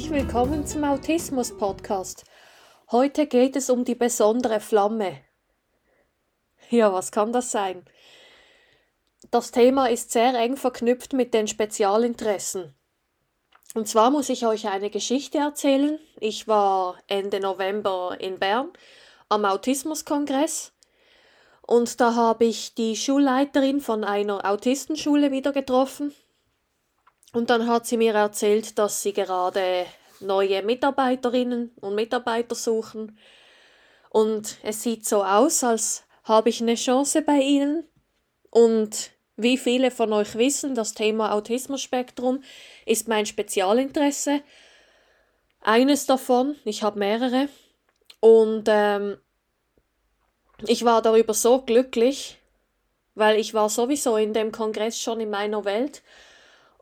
herzlich willkommen zum Autismus Podcast. Heute geht es um die besondere Flamme. Ja, was kann das sein? Das Thema ist sehr eng verknüpft mit den Spezialinteressen. Und zwar muss ich euch eine Geschichte erzählen. Ich war Ende November in Bern am Autismuskongress und da habe ich die Schulleiterin von einer Autistenschule wieder getroffen und dann hat sie mir erzählt, dass sie gerade neue Mitarbeiterinnen und Mitarbeiter suchen. Und es sieht so aus, als habe ich eine Chance bei ihnen. Und wie viele von euch wissen, das Thema Autismus-Spektrum ist mein Spezialinteresse. Eines davon, ich habe mehrere. Und ähm, ich war darüber so glücklich, weil ich war sowieso in dem Kongress schon in meiner Welt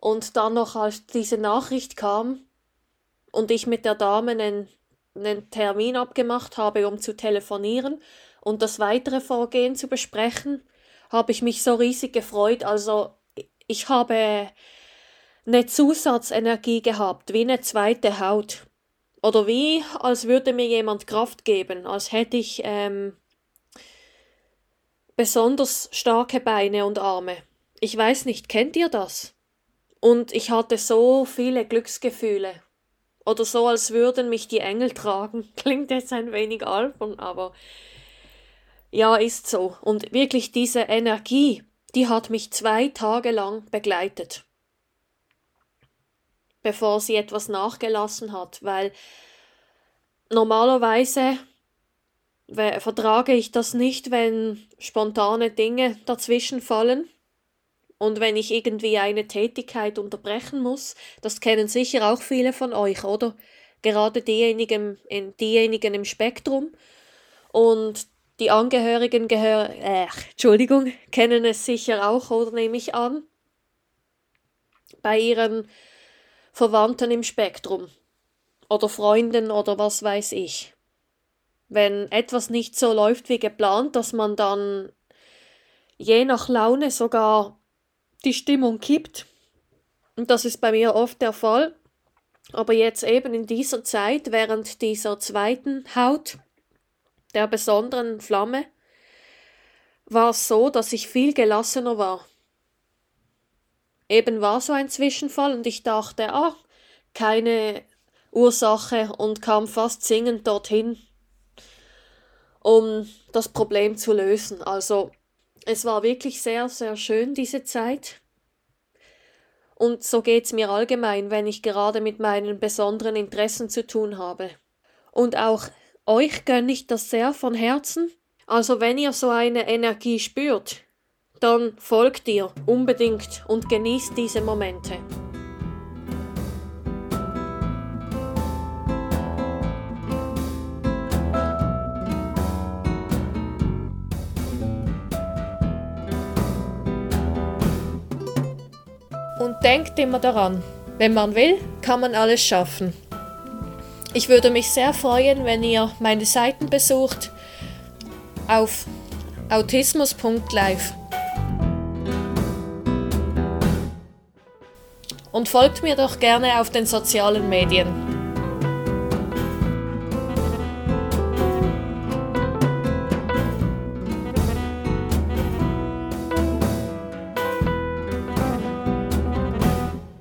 und dann noch, als diese Nachricht kam und ich mit der Dame einen, einen Termin abgemacht habe, um zu telefonieren und das weitere Vorgehen zu besprechen, habe ich mich so riesig gefreut. Also ich habe eine Zusatzenergie gehabt, wie eine zweite Haut. Oder wie, als würde mir jemand Kraft geben, als hätte ich ähm, besonders starke Beine und Arme. Ich weiß nicht, kennt ihr das? Und ich hatte so viele Glücksgefühle. Oder so, als würden mich die Engel tragen. Klingt jetzt ein wenig albern, aber ja, ist so. Und wirklich diese Energie, die hat mich zwei Tage lang begleitet. Bevor sie etwas nachgelassen hat, weil normalerweise vertrage ich das nicht, wenn spontane Dinge dazwischen fallen. Und wenn ich irgendwie eine Tätigkeit unterbrechen muss, das kennen sicher auch viele von euch, oder? Gerade diejenigen, diejenigen im Spektrum. Und die Angehörigen gehören, äh, Entschuldigung, kennen es sicher auch, oder nehme ich an, bei ihren Verwandten im Spektrum oder Freunden oder was weiß ich. Wenn etwas nicht so läuft wie geplant, dass man dann je nach Laune sogar die Stimmung kippt. Und das ist bei mir oft der Fall. Aber jetzt eben in dieser Zeit, während dieser zweiten Haut, der besonderen Flamme, war es so, dass ich viel gelassener war. Eben war so ein Zwischenfall und ich dachte, ach, keine Ursache und kam fast singend dorthin, um das Problem zu lösen. Also es war wirklich sehr, sehr schön, diese Zeit. Und so geht's mir allgemein, wenn ich gerade mit meinen besonderen Interessen zu tun habe. Und auch euch gönne ich das sehr von Herzen. Also wenn ihr so eine Energie spürt, dann folgt ihr unbedingt und genießt diese Momente. Denkt immer daran, wenn man will, kann man alles schaffen. Ich würde mich sehr freuen, wenn ihr meine Seiten besucht auf autismus.live. Und folgt mir doch gerne auf den sozialen Medien.